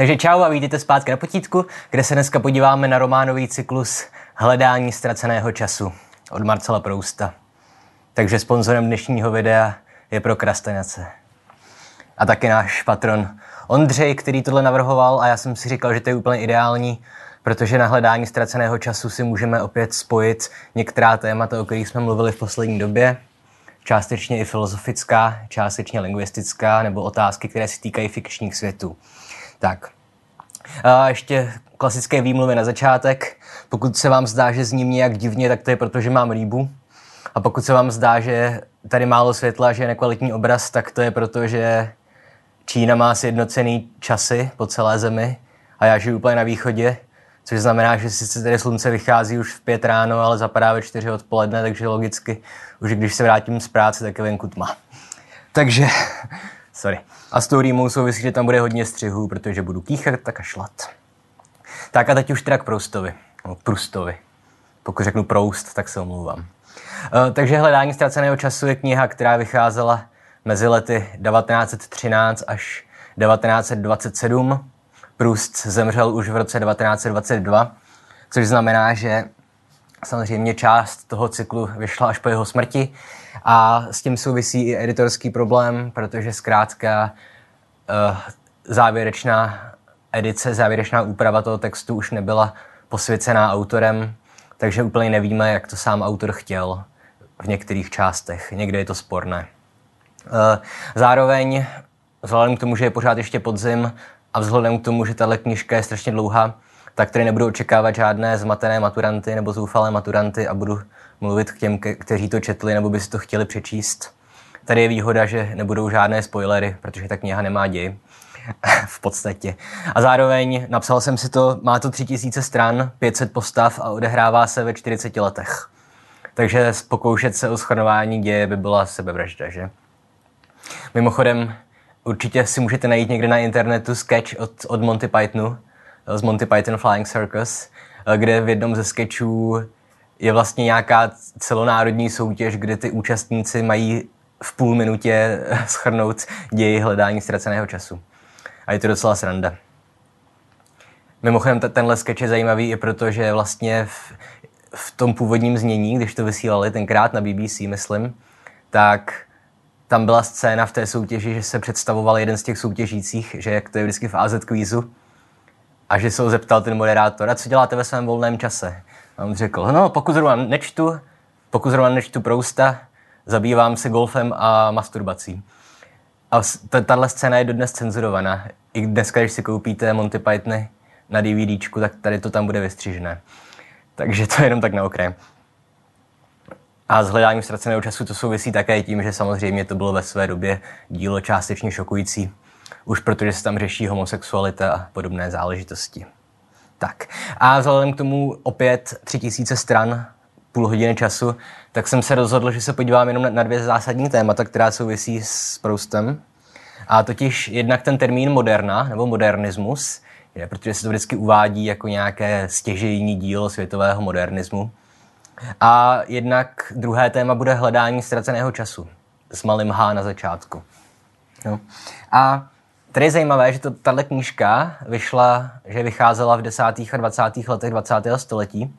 Takže čau a vítejte zpátky na potítku, kde se dneska podíváme na románový cyklus Hledání ztraceného času od Marcela Prousta. Takže sponzorem dnešního videa je Prokrastinace. A taky náš patron Ondřej, který tohle navrhoval a já jsem si říkal, že to je úplně ideální, protože na hledání ztraceného času si můžeme opět spojit některá témata, o kterých jsme mluvili v poslední době, částečně i filozofická, částečně lingvistická, nebo otázky, které se týkají fikčních světů. Tak, a ještě klasické výmluvy na začátek. Pokud se vám zdá, že zním nějak divně, tak to je proto, že mám rýbu. A pokud se vám zdá, že tady málo světla, že je nekvalitní obraz, tak to je proto, že Čína má sjednocený časy po celé zemi a já žiju úplně na východě, což znamená, že sice tady slunce vychází už v pět ráno, ale zapadá ve čtyři odpoledne, takže logicky už když se vrátím z práce, tak je venku tma. Takže, sorry. A s tou rýmou souvisí, že tam bude hodně střihů, protože budu kýchat a kašlat. Tak a teď už teda k Proustovi. No, Prustovi. Pokud řeknu Proust, tak se omlouvám. Uh, takže Hledání ztraceného času je kniha, která vycházela mezi lety 1913 až 1927. Proust zemřel už v roce 1922, což znamená, že samozřejmě část toho cyklu vyšla až po jeho smrti a s tím souvisí i editorský problém, protože zkrátka uh, závěrečná edice, závěrečná úprava toho textu už nebyla posvěcená autorem, takže úplně nevíme, jak to sám autor chtěl v některých částech. Někde je to sporné. Uh, zároveň, vzhledem k tomu, že je pořád ještě podzim a vzhledem k tomu, že tahle knižka je strašně dlouhá, tak tady nebudu očekávat žádné zmatené maturanty nebo zoufalé maturanty a budu mluvit k těm, kteří to četli nebo by si to chtěli přečíst. Tady je výhoda, že nebudou žádné spoilery, protože ta kniha nemá děj v podstatě. A zároveň napsal jsem si to, má to 3000 stran, 500 postav a odehrává se ve 40 letech. Takže pokoušet se o schrnování děje by byla sebevražda, že? Mimochodem, určitě si můžete najít někde na internetu sketch od, od Monty Pythonu, z Monty Python Flying Circus, kde v jednom ze sketchů je vlastně nějaká celonárodní soutěž, kde ty účastníci mají v půl minutě schrnout ději hledání ztraceného času. A je to docela sranda. Mimochodem, tenhle sketch je zajímavý i proto, že vlastně v, v tom původním znění, když to vysílali tenkrát na BBC, myslím, tak tam byla scéna v té soutěži, že se představoval jeden z těch soutěžících, že jak to je vždycky v AZ kvízu, a že se ho zeptal ten moderátor, a co děláte ve svém volném čase? A on řekl, no pokud zrovna nečtu, pokud zrovna nečtu prousta, zabývám se golfem a masturbací. A tahle scéna je dodnes cenzurovaná. I dneska, když si koupíte Monty Pythony na DVDčku, tak tady to tam bude vystřížené. Takže to je jenom tak na okraj. A s hledáním ztraceného času to souvisí také tím, že samozřejmě to bylo ve své době dílo částečně šokující. Už protože se tam řeší homosexualita a podobné záležitosti. Tak. A vzhledem k tomu opět tři tisíce stran, půl hodiny času, tak jsem se rozhodl, že se podívám jenom na dvě zásadní témata, která souvisí s Proustem. A totiž jednak ten termín moderna, nebo modernismus, je, protože se to vždycky uvádí jako nějaké stěžejní dílo světového modernismu. A jednak druhé téma bude hledání ztraceného času s malým H na začátku. No. A Tady je zajímavé, že to, knížka vyšla, že vycházela v 10. a 20. letech 20. století.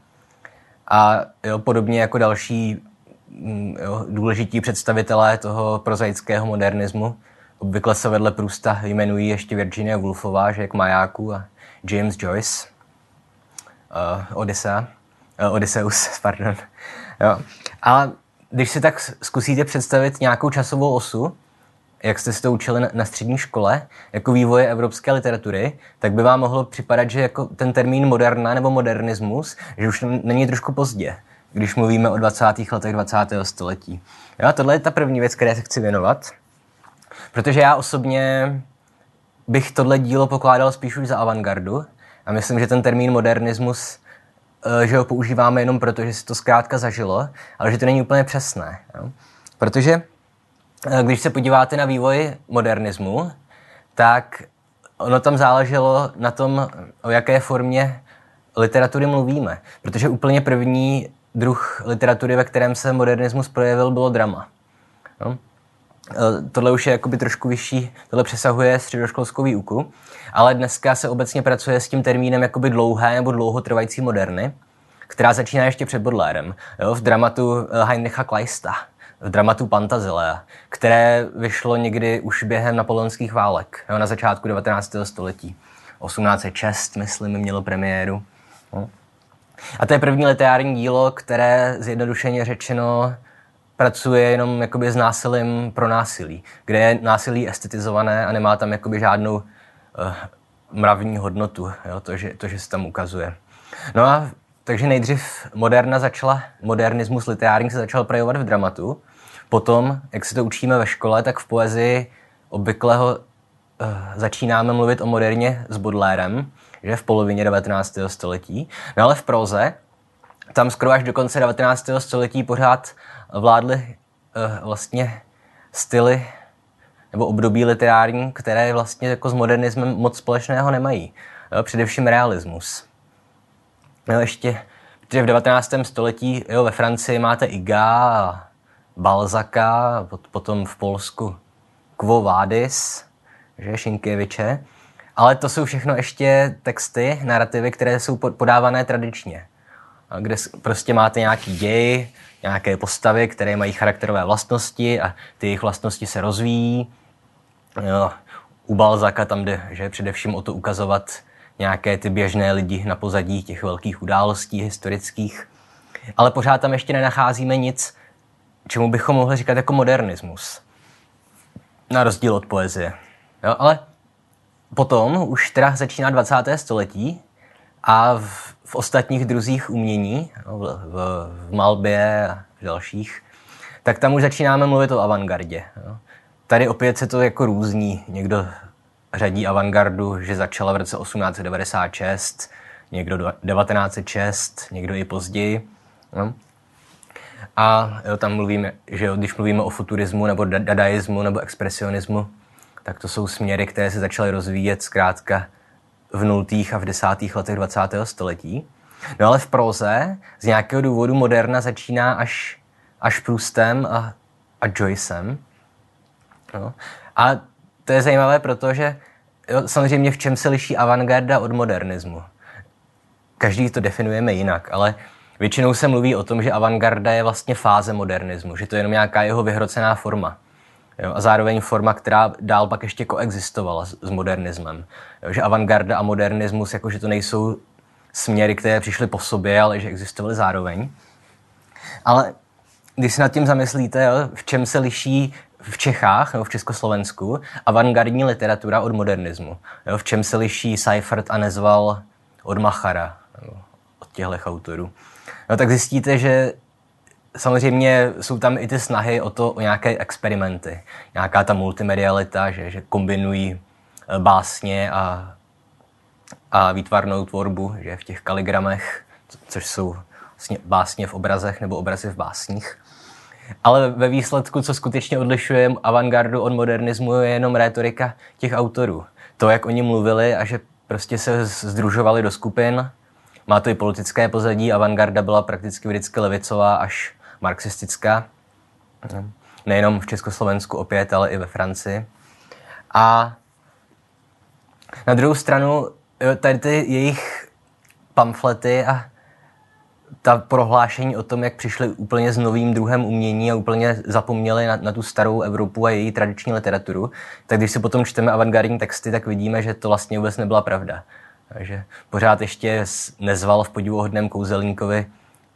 A jo, podobně jako další mm, jo, důležití představitelé toho prozaického modernismu, obvykle se vedle Prusta jmenují ještě Virginia Woolfová, že jak majáku a James Joyce, uh, Odyssea, uh, Odysseus, pardon. Jo. Ale když si tak zkusíte představit nějakou časovou osu, jak jste si to učili na střední škole, jako vývoje evropské literatury, tak by vám mohlo připadat, že jako ten termín moderna nebo modernismus, že už není trošku pozdě, když mluvíme o 20. letech 20. století. Jo, a tohle je ta první věc, které se chci věnovat, protože já osobně bych tohle dílo pokládal spíš už za avantgardu a myslím, že ten termín modernismus eh, že ho používáme jenom proto, že si to zkrátka zažilo, ale že to není úplně přesné. Jo? Protože když se podíváte na vývoj modernismu, tak ono tam záleželo na tom, o jaké formě literatury mluvíme. Protože úplně první druh literatury, ve kterém se modernismus projevil, bylo drama. No? tohle už je jakoby trošku vyšší, tohle přesahuje středoškolskou výuku, ale dneska se obecně pracuje s tím termínem jakoby dlouhé nebo dlouhotrvající moderny, která začíná ještě před Bodlérem, v dramatu eh, Heinricha Kleista, v dramatu Pantazilea, které vyšlo někdy už během napoleonských válek, jo, na začátku 19. století. 1806, myslím, mělo premiéru. No. A to je první literární dílo, které zjednodušeně řečeno pracuje jenom jakoby s násilím pro násilí, kde je násilí estetizované a nemá tam jakoby žádnou uh, mravní hodnotu, jo, to, že, to, že se tam ukazuje. No a takže nejdřív moderna začala, modernismus literární se začal projevovat v dramatu, potom, jak se to učíme ve škole, tak v poezii obvyklého uh, začínáme mluvit o moderně s Baudelairem, že v polovině 19. století. No ale v proze, tam skoro až do konce 19. století pořád vládly uh, vlastně styly nebo období literární, které vlastně jako s modernismem moc společného nemají. Jo, především realismus. Jo, ještě protože v 19. století jo, ve Francii máte Iga, Balzaka, potom v Polsku Quo Vadis, že, Šinkěviče. Ale to jsou všechno ještě texty, narrativy, které jsou podávané tradičně. Kde prostě máte nějaký děj, nějaké postavy, které mají charakterové vlastnosti a ty jejich vlastnosti se rozvíjí. Jo, u Balzaka tam jde že především o to ukazovat nějaké ty běžné lidi na pozadí těch velkých událostí historických. Ale pořád tam ještě nenacházíme nic, čemu bychom mohli říkat jako modernismus. Na rozdíl od poezie. Jo, ale potom už teda začíná 20. století a v, v ostatních druzích umění, v, v, v malbě a v dalších, tak tam už začínáme mluvit o avantgardě. Jo. Tady opět se to jako různí. Někdo řadí avantgardu, že začala v roce 1896, někdo 1906, někdo i později. No. A jo, tam mluvíme, že jo, když mluvíme o futurismu nebo dadaismu nebo expresionismu, tak to jsou směry, které se začaly rozvíjet zkrátka v nultých a v desátých letech 20. století. No ale v proze z nějakého důvodu moderna začíná až, až Proustem a, a Joycem. No. A to je zajímavé, protože jo, samozřejmě v čem se liší avantgarda od modernismu. Každý to definujeme jinak, ale většinou se mluví o tom, že avantgarda je vlastně fáze modernismu, že to je jenom nějaká jeho vyhrocená forma. Jo, a zároveň forma, která dál pak ještě koexistovala s, s modernismem. Jo, že avantgarda a modernismus, jakože to nejsou směry, které přišly po sobě, ale že existovaly zároveň. Ale když se nad tím zamyslíte, jo, v čem se liší v Čechách nebo v Československu avantgardní literatura od modernismu. Jo, v čem se liší Seifert a Nezval od Machara, nebo od těchto autorů. No, tak zjistíte, že samozřejmě jsou tam i ty snahy o to, o nějaké experimenty. Nějaká ta multimedialita, že, že kombinují eh, básně a, a výtvarnou tvorbu, že v těch kaligramech, což jsou vlastně básně v obrazech nebo obrazy v básních. Ale ve výsledku, co skutečně odlišuje avantgardu od modernismu, je jenom rétorika těch autorů. To, jak oni mluvili a že prostě se združovali do skupin. Má to i politické pozadí. Avantgarda byla prakticky vždycky levicová až marxistická. Nejenom v Československu opět, ale i ve Francii. A na druhou stranu, tady ty jejich pamflety a ta prohlášení o tom, jak přišli úplně s novým druhem umění a úplně zapomněli na, na tu starou Evropu a její tradiční literaturu, tak když si potom čteme avantgardní texty, tak vidíme, že to vlastně vůbec nebyla pravda. Takže pořád ještě nezval v podivuhodném kouzelníkovi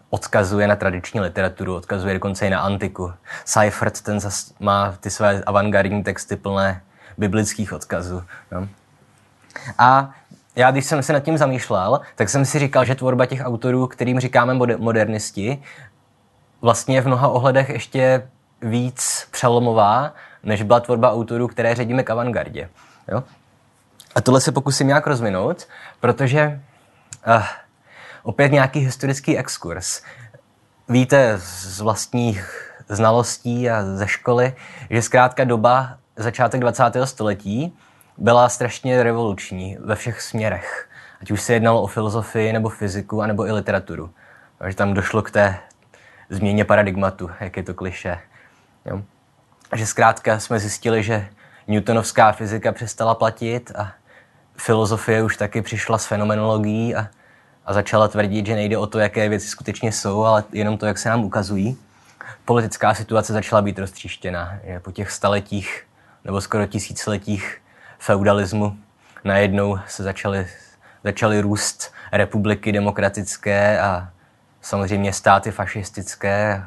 odkazuje na tradiční literaturu, odkazuje dokonce i na antiku. Seifert ten zas má ty své avantgardní texty plné biblických odkazů. No. A já, když jsem se nad tím zamýšlel, tak jsem si říkal, že tvorba těch autorů, kterým říkáme modernisti, vlastně je v mnoha ohledech ještě víc přelomová, než byla tvorba autorů, které ředíme k avantgardě. Jo? A tohle se pokusím nějak rozvinout, protože uh, opět nějaký historický exkurs. Víte z vlastních znalostí a ze školy, že zkrátka doba začátek 20. století byla strašně revoluční ve všech směrech. Ať už se jednalo o filozofii, nebo fyziku, anebo i literaturu. Takže tam došlo k té změně paradigmatu, jak je to kliše. Jo? že zkrátka jsme zjistili, že newtonovská fyzika přestala platit a filozofie už taky přišla s fenomenologií a, a začala tvrdit, že nejde o to, jaké věci skutečně jsou, ale jenom to, jak se nám ukazují. Politická situace začala být roztříštěna. Že po těch staletích nebo skoro tisíciletích feudalismu najednou se začaly, začaly růst republiky demokratické a samozřejmě státy fašistické,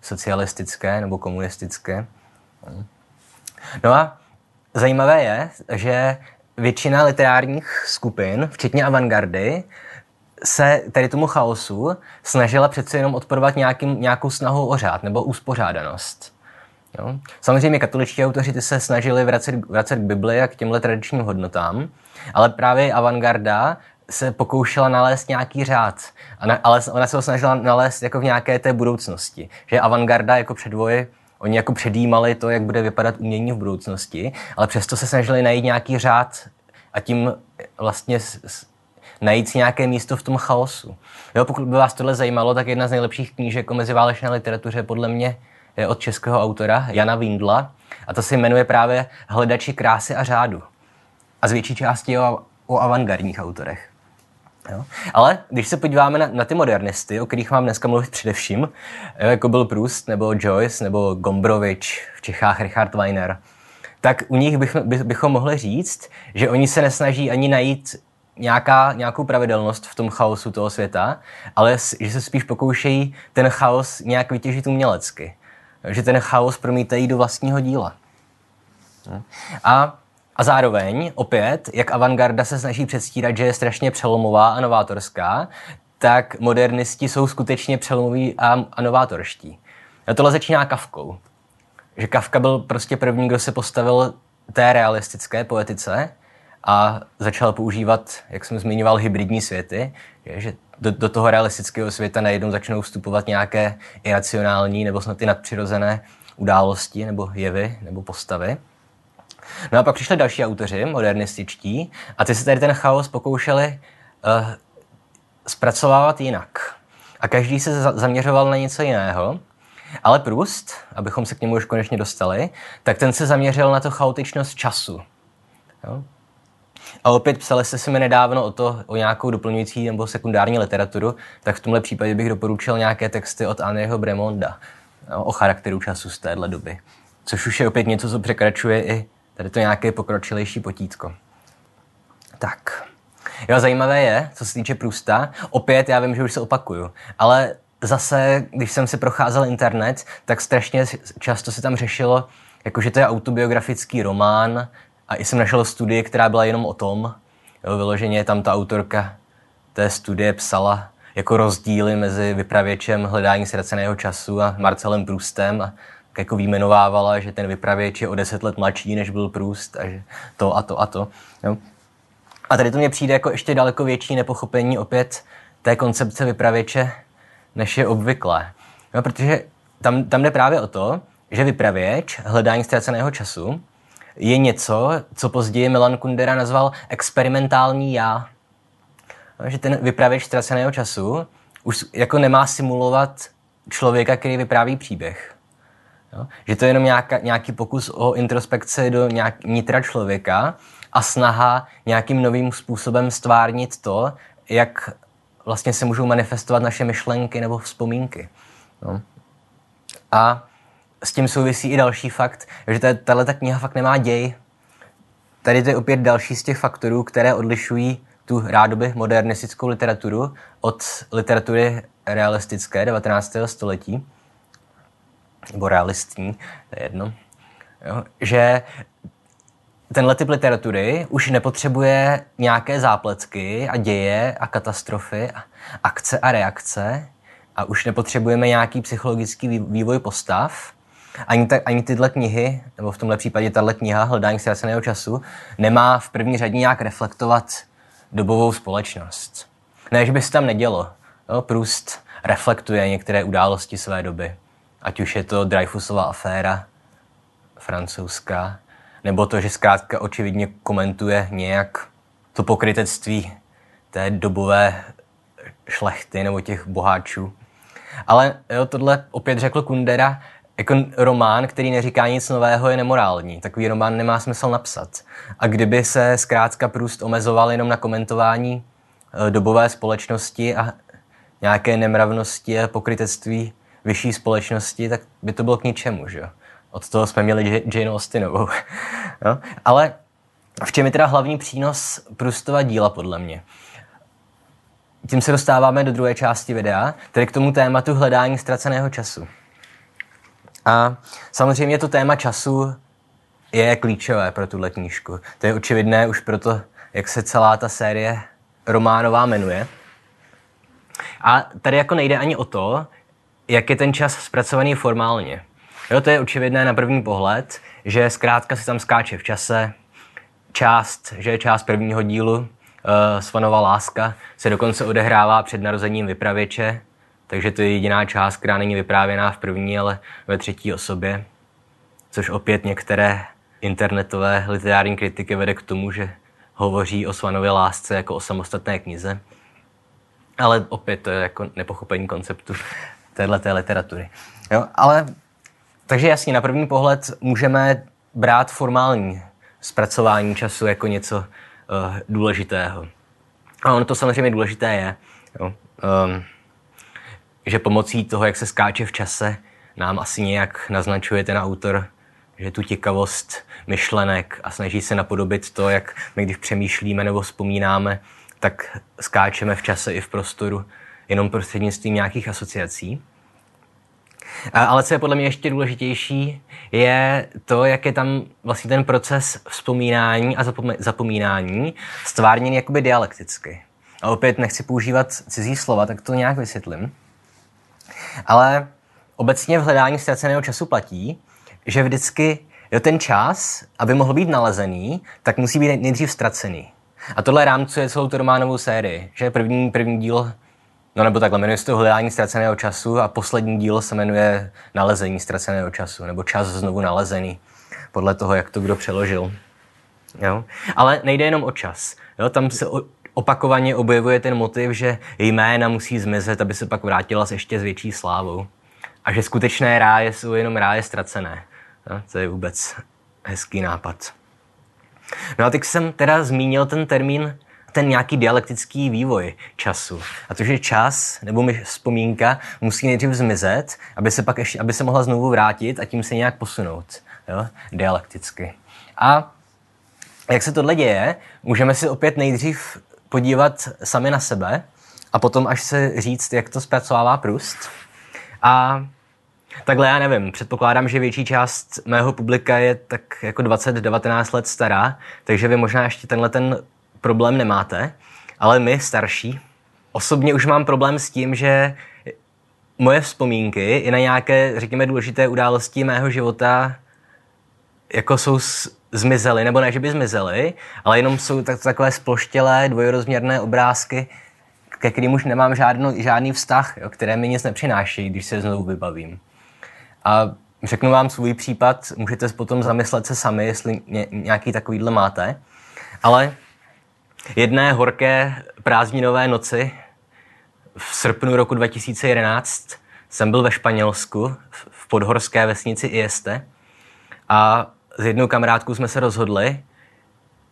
socialistické nebo komunistické. No a zajímavé je, že většina literárních skupin, včetně avantgardy, se tady tomu chaosu snažila přece jenom odporovat nějakým, nějakou snahu o řád nebo uspořádanost. Jo? Samozřejmě katoličtí autoři ty se snažili vracet, vracet k Bibli a k těmhle tradičním hodnotám, ale právě avantgarda se pokoušela nalézt nějaký řád, ale ona se ho snažila nalézt jako v nějaké té budoucnosti. Že avantgarda jako předvoj, oni jako předjímali to, jak bude vypadat umění v budoucnosti, ale přesto se snažili najít nějaký řád a tím vlastně najít nějaké místo v tom chaosu. Jo, pokud by vás tohle zajímalo, tak jedna z nejlepších knížek o meziválečné literatuře podle mě je od českého autora Jana Windla a to se jmenuje právě Hledači krásy a řádu. A z větší části o, o avantgardních autorech. Jo? Ale když se podíváme na, na ty modernisty, o kterých mám dneska mluvit především, jako byl Proust, nebo Joyce, nebo Gombrovič, v Čechách Richard Weiner, tak u nich bych, by, bychom mohli říct, že oni se nesnaží ani najít nějaká, nějakou pravidelnost v tom chaosu toho světa, ale že se spíš pokoušejí ten chaos nějak vytěžit umělecky. Že ten chaos promítají do vlastního díla. A a zároveň, opět, jak avantgarda se snaží předstírat, že je strašně přelomová a novátorská, tak modernisti jsou skutečně přelomoví a, a novátorští. A tohle začíná Kavkou. Že Kavka byl prostě první, kdo se postavil té realistické poetice a začal používat, jak jsem zmiňoval, hybridní světy, že do, do toho realistického světa najednou začnou vstupovat nějaké iracionální nebo snad i nadpřirozené události nebo jevy nebo postavy. No a pak přišli další autoři, modernističtí, a ty se tady ten chaos pokoušeli uh, zpracovávat jinak. A každý se za- zaměřoval na něco jiného. Ale Proust, abychom se k němu už konečně dostali, tak ten se zaměřil na to chaotičnost času. Jo? A opět psali jste si mi nedávno o to, o nějakou doplňující nebo sekundární literaturu, tak v tomhle případě bych doporučil nějaké texty od Anneho Bremonda o charakteru času z téhle doby. Což už je opět něco, co překračuje i Tady to nějaké pokročilejší potítko. Tak. Jo, zajímavé je, co se týče Prusta. Opět, já vím, že už se opakuju, ale zase, když jsem si procházel internet, tak strašně často se tam řešilo, jakože to je autobiografický román a i jsem našel studii, která byla jenom o tom. Jo, vyloženě tam ta autorka té studie psala jako rozdíly mezi vypravěčem hledání ztraceného času a Marcelem Prustem a jako výjmenovávala, že ten vypravěč je o deset let mladší, než byl Proust a že to a to a to. Jo. A tady to mně přijde jako ještě daleko větší nepochopení opět té koncepce vypravěče, než je obvyklé. No, protože tam, tam jde právě o to, že vypravěč, hledání ztraceného času, je něco, co později Milan Kundera nazval experimentální já. No, že ten vypravěč ztraceného času už jako nemá simulovat člověka, který vypráví příběh, Jo? Že to je jenom nějaká, nějaký pokus o introspekci do nějak, nitra člověka a snaha nějakým novým způsobem stvárnit to, jak vlastně se můžou manifestovat naše myšlenky nebo vzpomínky. No. A s tím souvisí i další fakt, že tahle kniha fakt nemá děj. Tady to je opět další z těch faktorů, které odlišují tu rádoby modernistickou literaturu od literatury realistické 19. století nebo realistní, to je jedno, jo, že tenhle typ literatury už nepotřebuje nějaké zápletky a děje a katastrofy a akce a reakce a už nepotřebujeme nějaký psychologický vývoj postav. Ani, ta, ani tyhle knihy, nebo v tomhle případě tahle kniha Hledání ztraceného času, nemá v první řadě nějak reflektovat dobovou společnost. Ne, že by se tam nedělo. Jo, Proust reflektuje některé události své doby. Ať už je to Dreyfusova aféra francouzská, nebo to, že zkrátka očividně komentuje nějak to pokrytectví té dobové šlechty nebo těch boháčů. Ale jo, tohle opět řekl Kundera, jako román, který neříká nic nového, je nemorální. Takový román nemá smysl napsat. A kdyby se zkrátka Proust omezoval jenom na komentování eh, dobové společnosti a nějaké nemravnosti a pokrytectví vyšší společnosti, tak by to bylo k ničemu, že Od toho jsme měli Jane Austenovou. no? Ale v čem je teda hlavní přínos Proustova díla, podle mě? Tím se dostáváme do druhé části videa, tedy k tomu tématu hledání ztraceného času. A samozřejmě to téma času je klíčové pro tuhle knížku. To je očividné už proto, jak se celá ta série románová jmenuje. A tady jako nejde ani o to, jak je ten čas zpracovaný formálně. Jo, to je očividné na první pohled, že zkrátka se tam skáče v čase, část, že je část prvního dílu, uh, Svanova láska, se dokonce odehrává před narozením vypravěče, takže to je jediná část, která není vyprávěná v první, ale ve třetí osobě, což opět některé internetové literární kritiky vede k tomu, že hovoří o Svanově lásce jako o samostatné knize. Ale opět to je jako nepochopení konceptu této literatury. Jo, ale takže jasně, na první pohled můžeme brát formální zpracování času jako něco uh, důležitého. A ono to samozřejmě důležité je. Jo. Um, že pomocí toho, jak se skáče v čase, nám asi nějak naznačuje ten autor, že tu těkavost myšlenek a snaží se napodobit to, jak my když přemýšlíme nebo vzpomínáme, tak skáčeme v čase i v prostoru jenom prostřednictvím nějakých asociací. Ale co je podle mě ještě důležitější, je to, jak je tam vlastně ten proces vzpomínání a zapomínání stvárněný jakoby dialekticky. A opět nechci používat cizí slova, tak to nějak vysvětlím. Ale obecně v hledání ztraceného času platí, že vždycky jo, ten čas, aby mohl být nalezený, tak musí být nejdřív ztracený. A tohle rámcuje celou tu románovou sérii, že první, první díl, no nebo takhle, jmenuje se to Hledání ztraceného času a poslední díl se jmenuje Nalezení ztraceného času, nebo Čas znovu nalezený, podle toho, jak to kdo přeložil. Jo? Ale nejde jenom o čas. Jo? Tam se opakovaně objevuje ten motiv, že jména musí zmizet, aby se pak vrátila s ještě s větší slávou. A že skutečné ráje jsou jenom ráje ztracené. No, to je vůbec hezký nápad. No a teď jsem teda zmínil ten termín, ten nějaký dialektický vývoj času. A to, že čas nebo vzpomínka musí nejdřív zmizet, aby se pak ještě, aby se mohla znovu vrátit a tím se nějak posunout. Jo? Dialekticky. A jak se tohle děje, můžeme si opět nejdřív podívat sami na sebe a potom až se říct, jak to zpracovává Prust. A takhle já nevím, předpokládám, že větší část mého publika je tak jako 20-19 let stará, takže vy možná ještě tenhle ten problém nemáte, ale my starší, osobně už mám problém s tím, že moje vzpomínky i na nějaké, řekněme, důležité události mého života jako jsou zmizely, nebo ne, že by zmizely, ale jenom jsou tak, takové sploštělé dvojrozměrné obrázky, ke kterým už nemám žádno, žádný vztah, jo, které mi nic nepřináší, když se znovu vybavím. A řeknu vám svůj případ, můžete potom zamyslet se sami, jestli ně, nějaký takovýhle máte. Ale jedné horké prázdninové noci v srpnu roku 2011 jsem byl ve Španělsku, v podhorské vesnici Ieste a s jednou kamarádkou jsme se rozhodli,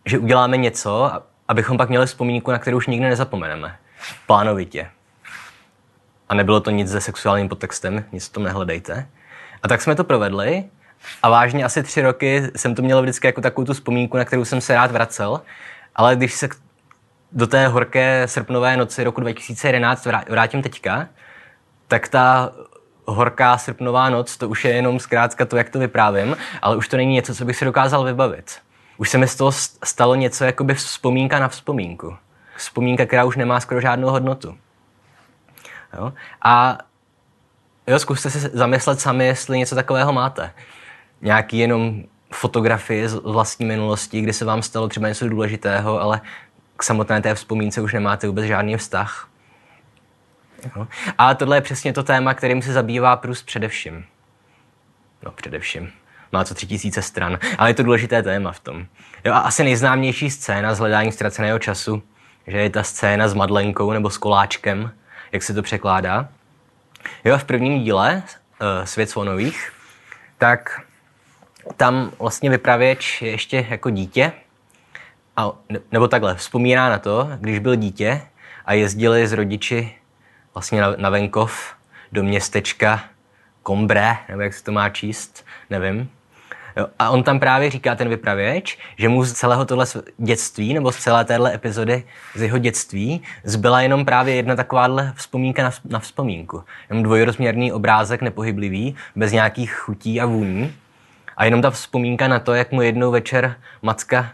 že uděláme něco, abychom pak měli vzpomínku, na kterou už nikdy nezapomeneme. Plánovitě. A nebylo to nic se sexuálním podtextem, nic tom nehledejte. A tak jsme to provedli a vážně asi tři roky jsem to měl vždycky jako takovou tu vzpomínku, na kterou jsem se rád vracel. Ale když se do té horké srpnové noci roku 2011 vrátím teďka, tak ta horká srpnová noc, to už je jenom zkrátka to, jak to vyprávím, ale už to není něco, co bych si dokázal vybavit. Už se mi z toho stalo něco jako by vzpomínka na vzpomínku. Vzpomínka, která už nemá skoro žádnou hodnotu. Jo? A jo, zkuste se zamyslet sami, jestli něco takového máte. Nějaký jenom fotografie z vlastní minulosti, kdy se vám stalo třeba něco důležitého, ale k samotné té vzpomínce už nemáte vůbec žádný vztah. Jo. A tohle je přesně to téma, kterým se zabývá Prus především. No, především. Má to tři tisíce stran, ale je to důležité téma v tom. Jo, a asi nejznámější scéna z hledání ztraceného času, že je ta scéna s Madlenkou nebo s koláčkem, jak se to překládá. Jo, v prvním díle uh, Svět svonových tak tam vlastně vypravěč je ještě jako dítě, a, nebo takhle, vzpomíná na to, když byl dítě a jezdili s rodiči vlastně na, na venkov do městečka Combré, nebo jak se to má číst, nevím. Jo, a on tam právě říká, ten vypravěč, že mu z celého tohle dětství, nebo z celé téhle epizody z jeho dětství, zbyla jenom právě jedna takováhle vzpomínka na, na vzpomínku. Jenom dvojrozměrný obrázek, nepohyblivý, bez nějakých chutí a vůní. A jenom ta vzpomínka na to, jak mu jednou večer matka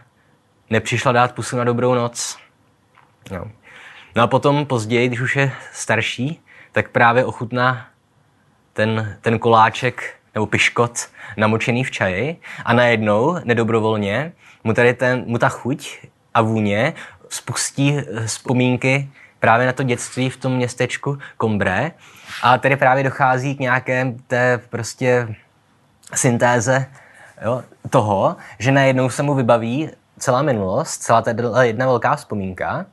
nepřišla dát pusu na dobrou noc. Jo. No a potom později, když už je starší, tak právě ochutná ten, ten koláček nebo piškot namočený v čaji a najednou, nedobrovolně, mu tady ten, mu ta chuť a vůně spustí vzpomínky právě na to dětství v tom městečku Combré a tady právě dochází k nějaké té prostě syntéze jo, toho, že najednou se mu vybaví celá minulost, celá ta jedna velká vzpomínka,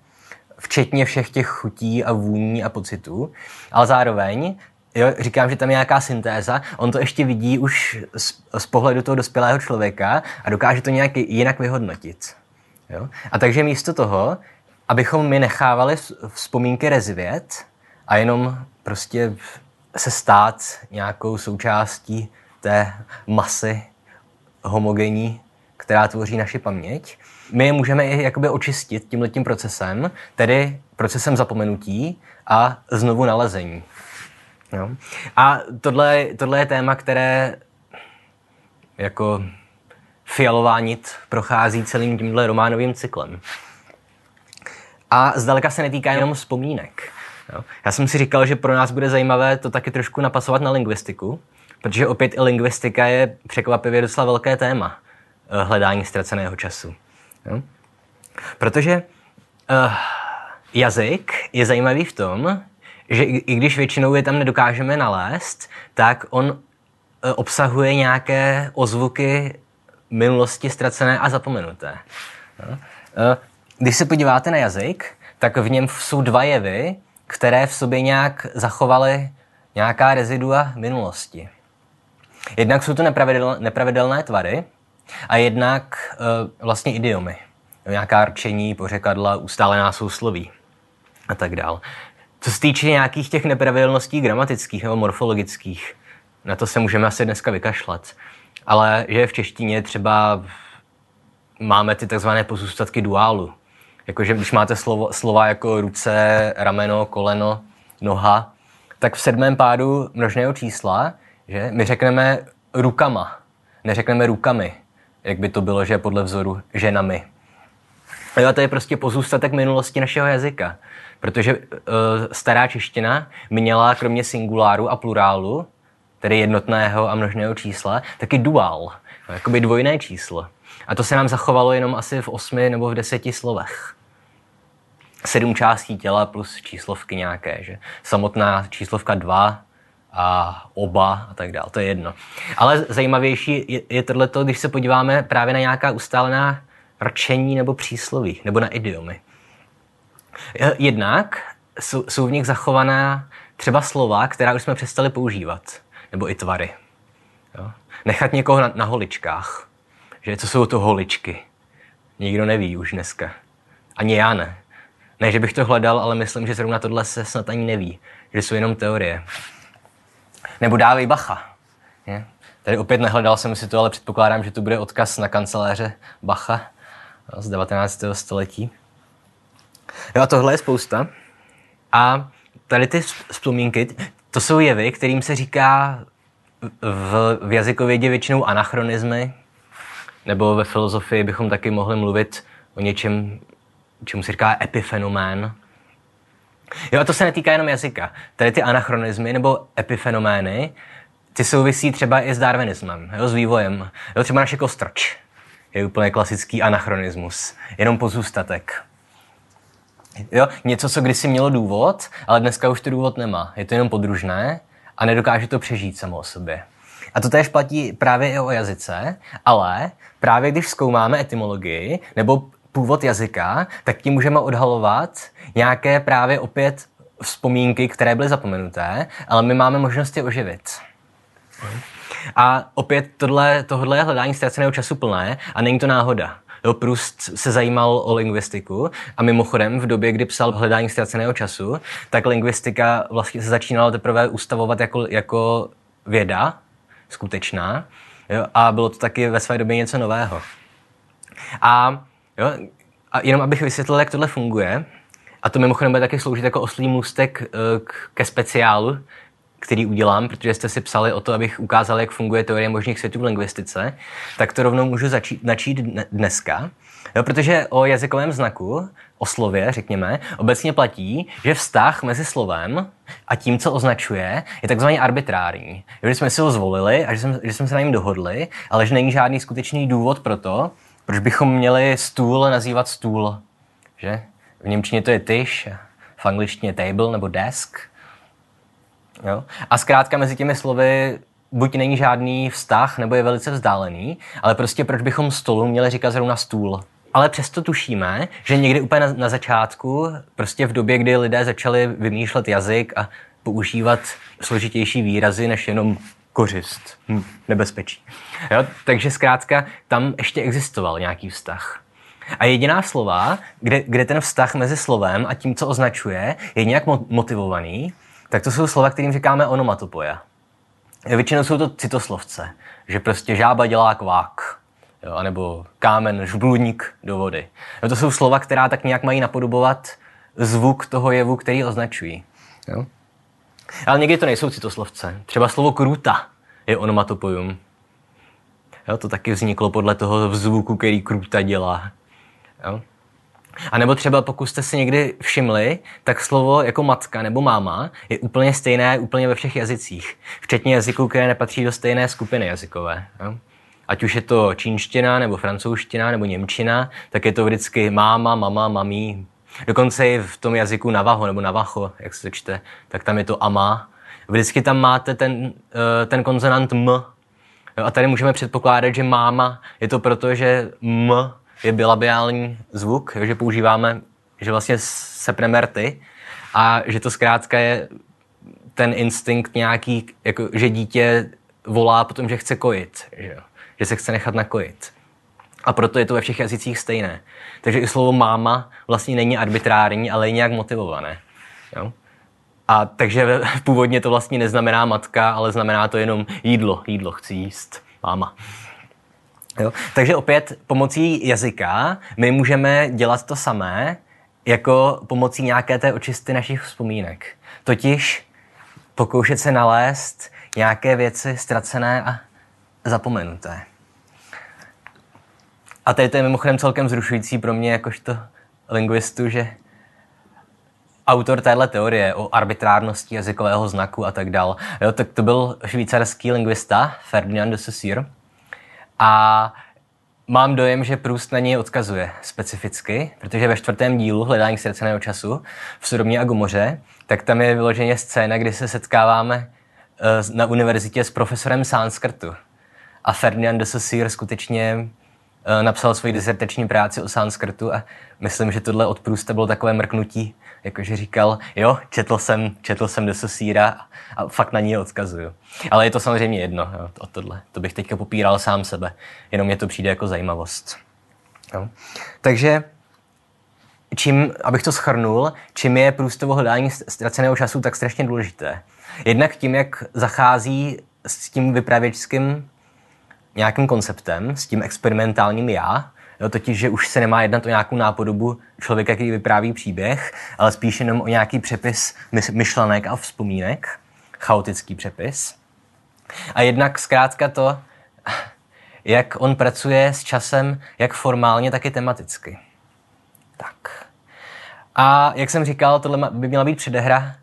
včetně všech těch chutí a vůní a pocitů, ale zároveň Jo, říkám, že tam je nějaká syntéza, on to ještě vidí už z, z pohledu toho dospělého člověka a dokáže to nějak jinak vyhodnotit. Jo? A takže místo toho, abychom my nechávali vzpomínky rezvět a jenom prostě se stát nějakou součástí té masy homogenní, která tvoří naši paměť, my je můžeme i jakoby očistit tímhletím procesem, tedy procesem zapomenutí a znovu nalezení. Jo? A tohle, tohle je téma, které jako fialová nit prochází celým tímhle románovým cyklem. A zdaleka se netýká jenom vzpomínek. Jo? Já jsem si říkal, že pro nás bude zajímavé to taky trošku napasovat na lingvistiku, protože opět i lingvistika je překvapivě docela velké téma eh, hledání ztraceného času. Jo? Protože uh, jazyk je zajímavý v tom, že i, i když většinou je tam nedokážeme nalézt, tak on uh, obsahuje nějaké ozvuky minulosti ztracené a zapomenuté. No. Uh, když se podíváte na jazyk, tak v něm jsou dva jevy, které v sobě nějak zachovaly nějaká rezidua minulosti. Jednak jsou to nepravidel, nepravidelné tvary a jednak uh, vlastně idiomy. Nějaká rčení, pořekadla, ustálená sousloví a tak dál. Co se týče nějakých těch nepravidelností gramatických nebo morfologických, na to se můžeme asi dneska vykašlat. Ale že v češtině třeba máme ty takzvané pozůstatky duálu. Jakože když máte slovo, slova jako ruce, rameno, koleno, noha, tak v sedmém pádu množného čísla, že my řekneme rukama, neřekneme rukami, jak by to bylo, že podle vzoru ženami. A to je prostě pozůstatek minulosti našeho jazyka. Protože uh, stará čeština měla kromě singuláru a plurálu, tedy jednotného a množného čísla, taky duál, jakoby dvojné číslo. A to se nám zachovalo jenom asi v osmi nebo v deseti slovech. Sedm částí těla plus číslovky nějaké, že? Samotná číslovka dva a oba a tak dále, to je jedno. Ale zajímavější je, je tohleto, když se podíváme právě na nějaká ustálená rčení nebo přísloví, nebo na idiomy. Jednak jsou, jsou v nich zachovaná třeba slova, která už jsme přestali používat, nebo i tvary. Jo? Nechat někoho na, na holičkách. Že co jsou to holičky? Nikdo neví už dneska. Ani já ne. Ne, že bych to hledal, ale myslím, že zrovna tohle se snad ani neví. Že jsou jenom teorie. Nebo dávej bacha. Je? Tady opět nehledal jsem si to, ale předpokládám, že tu bude odkaz na kanceláře Bacha z 19. století. Jo a tohle je spousta. A tady ty vzpomínky, to jsou jevy, kterým se říká v, v jazykovědě většinou anachronizmy, nebo ve filozofii bychom taky mohli mluvit o něčem, čemu se říká epifenomén. Jo, a to se netýká jenom jazyka. Tady ty anachronizmy nebo epifenomény, ty souvisí třeba i s darwinismem, jo, s vývojem. Jo, třeba naše kostrč je úplně klasický anachronismus, jenom pozůstatek. Jo, něco, co kdysi mělo důvod, ale dneska už to důvod nemá. Je to jenom podružné a nedokáže to přežít samo o sobě. A to též platí právě i o jazyce, ale právě když zkoumáme etymologii nebo původ jazyka, tak tím můžeme odhalovat nějaké právě opět vzpomínky, které byly zapomenuté, ale my máme možnost je oživit. A opět tohle, tohle je hledání ztraceného času plné a není to náhoda. Jo, Proust se zajímal o lingvistiku a mimochodem v době, kdy psal hledání ztraceného času, tak lingvistika vlastně se začínala teprve ustavovat jako, jako věda skutečná jo, a bylo to taky ve své době něco nového. A, jo, a jenom abych vysvětlil, jak tohle funguje, a to mimochodem bude taky sloužit jako oslý můstek eh, ke speciálu, který udělám, protože jste si psali o to, abych ukázal, jak funguje teorie možných světů v lingvistice, tak to rovnou můžu začít, načít dneska. Jo, protože o jazykovém znaku, o slově, řekněme, obecně platí, že vztah mezi slovem a tím, co označuje, je takzvaně arbitrární. Že jsme si ho zvolili a že jsme, že jsme se na něm dohodli, ale že není žádný skutečný důvod pro to, proč bychom měli stůl nazývat stůl. Že? V Němčině to je tyš, v angličtině table nebo desk. Jo? A zkrátka mezi těmi slovy buď není žádný vztah, nebo je velice vzdálený, ale prostě proč bychom stolu měli říkat zrovna stůl. Ale přesto tušíme, že někdy úplně na, na začátku, prostě v době, kdy lidé začali vymýšlet jazyk a používat složitější výrazy než jenom kořist, hm, nebezpečí. Jo? Takže zkrátka tam ještě existoval nějaký vztah. A jediná slova, kde, kde ten vztah mezi slovem a tím, co označuje, je nějak motivovaný, tak to jsou slova, kterým říkáme onomatopoja. Většinou jsou to citoslovce, že prostě žába dělá kvák, jo, anebo kámen, žbludník do vody. Jo, to jsou slova, která tak nějak mají napodobovat zvuk toho jevu, který označují. Jo? Ale někdy to nejsou citoslovce. Třeba slovo kruta je onomatopojum. Jo, to taky vzniklo podle toho zvuku, který kruta dělá. Jo? A nebo třeba pokud jste si někdy všimli, tak slovo jako matka nebo máma je úplně stejné úplně ve všech jazycích, včetně jazyků, které nepatří do stejné skupiny jazykové. Jo? Ať už je to čínština, nebo francouzština, nebo němčina, tak je to vždycky máma, mama, mamí. Dokonce i v tom jazyku navaho nebo navacho, jak se to čte, tak tam je to ama. Vždycky tam máte ten, eh, ten konzonant m. A tady můžeme předpokládat, že máma je to proto, že m je bilabiální zvuk, že používáme, že vlastně sepneme rty a že to zkrátka je ten instinkt nějaký, jako, že dítě volá potom, že chce kojit, že, že se chce nechat nakojit. A proto je to ve všech jazycích stejné. Takže i slovo máma vlastně není arbitrární, ale je nějak motivované. Jo? A takže původně to vlastně neznamená matka, ale znamená to jenom jídlo. Jídlo chci jíst. Máma. Jo? Takže opět pomocí jazyka my můžeme dělat to samé, jako pomocí nějaké té očisty našich vzpomínek. Totiž pokoušet se nalézt nějaké věci ztracené a zapomenuté. A tady to je mimochodem celkem zrušující pro mě jakožto lingvistu, že autor téhle teorie o arbitrárnosti jazykového znaku a tak dál, jo, tak to byl švýcarský lingvista Ferdinand de Saussure, a mám dojem, že Proust na něj odkazuje specificky, protože ve čtvrtém dílu Hledání ztraceného času v Sodomě a Gomoře, tak tam je vyloženě scéna, kdy se setkáváme eh, na univerzitě s profesorem sanskrtu. A Ferdinand de Saussure skutečně napsal svoji disertační práci o sanskrtu a myslím, že tohle od Prousta bylo takové mrknutí, jakože říkal, jo, četl jsem, četl jsem de Saussure a fakt na ní odkazuju. Ale je to samozřejmě jedno, jo, o tohle. To bych teďka popíral sám sebe. Jenom mě to přijde jako zajímavost. Jo. Takže čím, abych to schrnul, čím je průstovo hledání ztraceného času tak strašně důležité. Jednak tím, jak zachází s tím vypravěčským nějakým konceptem, s tím experimentálním já, jo, totiž, že už se nemá jednat o nějakou nápodobu člověka, který vypráví příběh, ale spíš jenom o nějaký přepis myšlenek a vzpomínek chaotický přepis. A jednak zkrátka to, jak on pracuje s časem, jak formálně, tak i tematicky. Tak. A jak jsem říkal, tohle by měla být předehra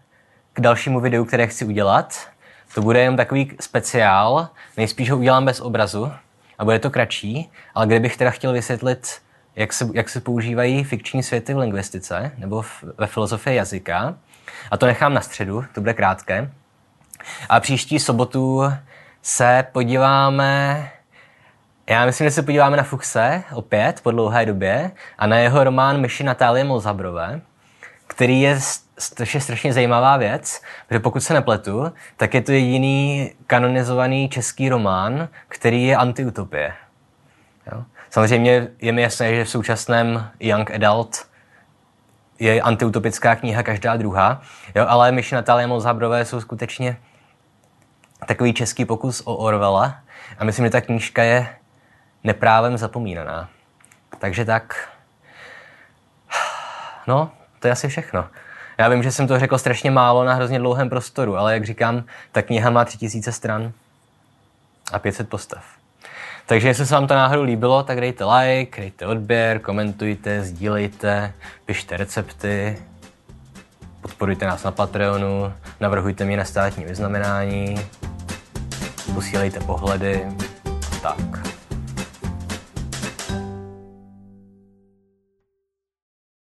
k dalšímu videu, které chci udělat. To bude jen takový speciál, nejspíš ho udělám bez obrazu a bude to kratší, ale kdybych teda chtěl vysvětlit, jak se, jak se používají fikční světy v lingvistice nebo v, ve filozofii jazyka, a to nechám na středu, to bude krátké, a příští sobotu se podíváme, já myslím, že se podíváme na Fuchse opět po dlouhé době a na jeho román Myši Natálie Molzabrové, který je strašně, strašně zajímavá věc, protože pokud se nepletu, tak je to jediný kanonizovaný český román, který je antiutopie. Jo? Samozřejmě je mi jasné, že v současném Young Adult je antiutopická kniha každá druhá, jo, ale myši Natálie Mozhabrové jsou skutečně takový český pokus o Orwella a myslím, že ta knížka je neprávem zapomínaná. Takže tak, no, to je asi všechno. Já vím, že jsem to řekl strašně málo na hrozně dlouhém prostoru, ale jak říkám, ta kniha má 3000 stran a 500 postav. Takže jestli se vám to náhodou líbilo, tak dejte like, dejte odběr, komentujte, sdílejte, pište recepty, podporujte nás na Patreonu, navrhujte mě na státní vyznamenání, posílejte pohledy,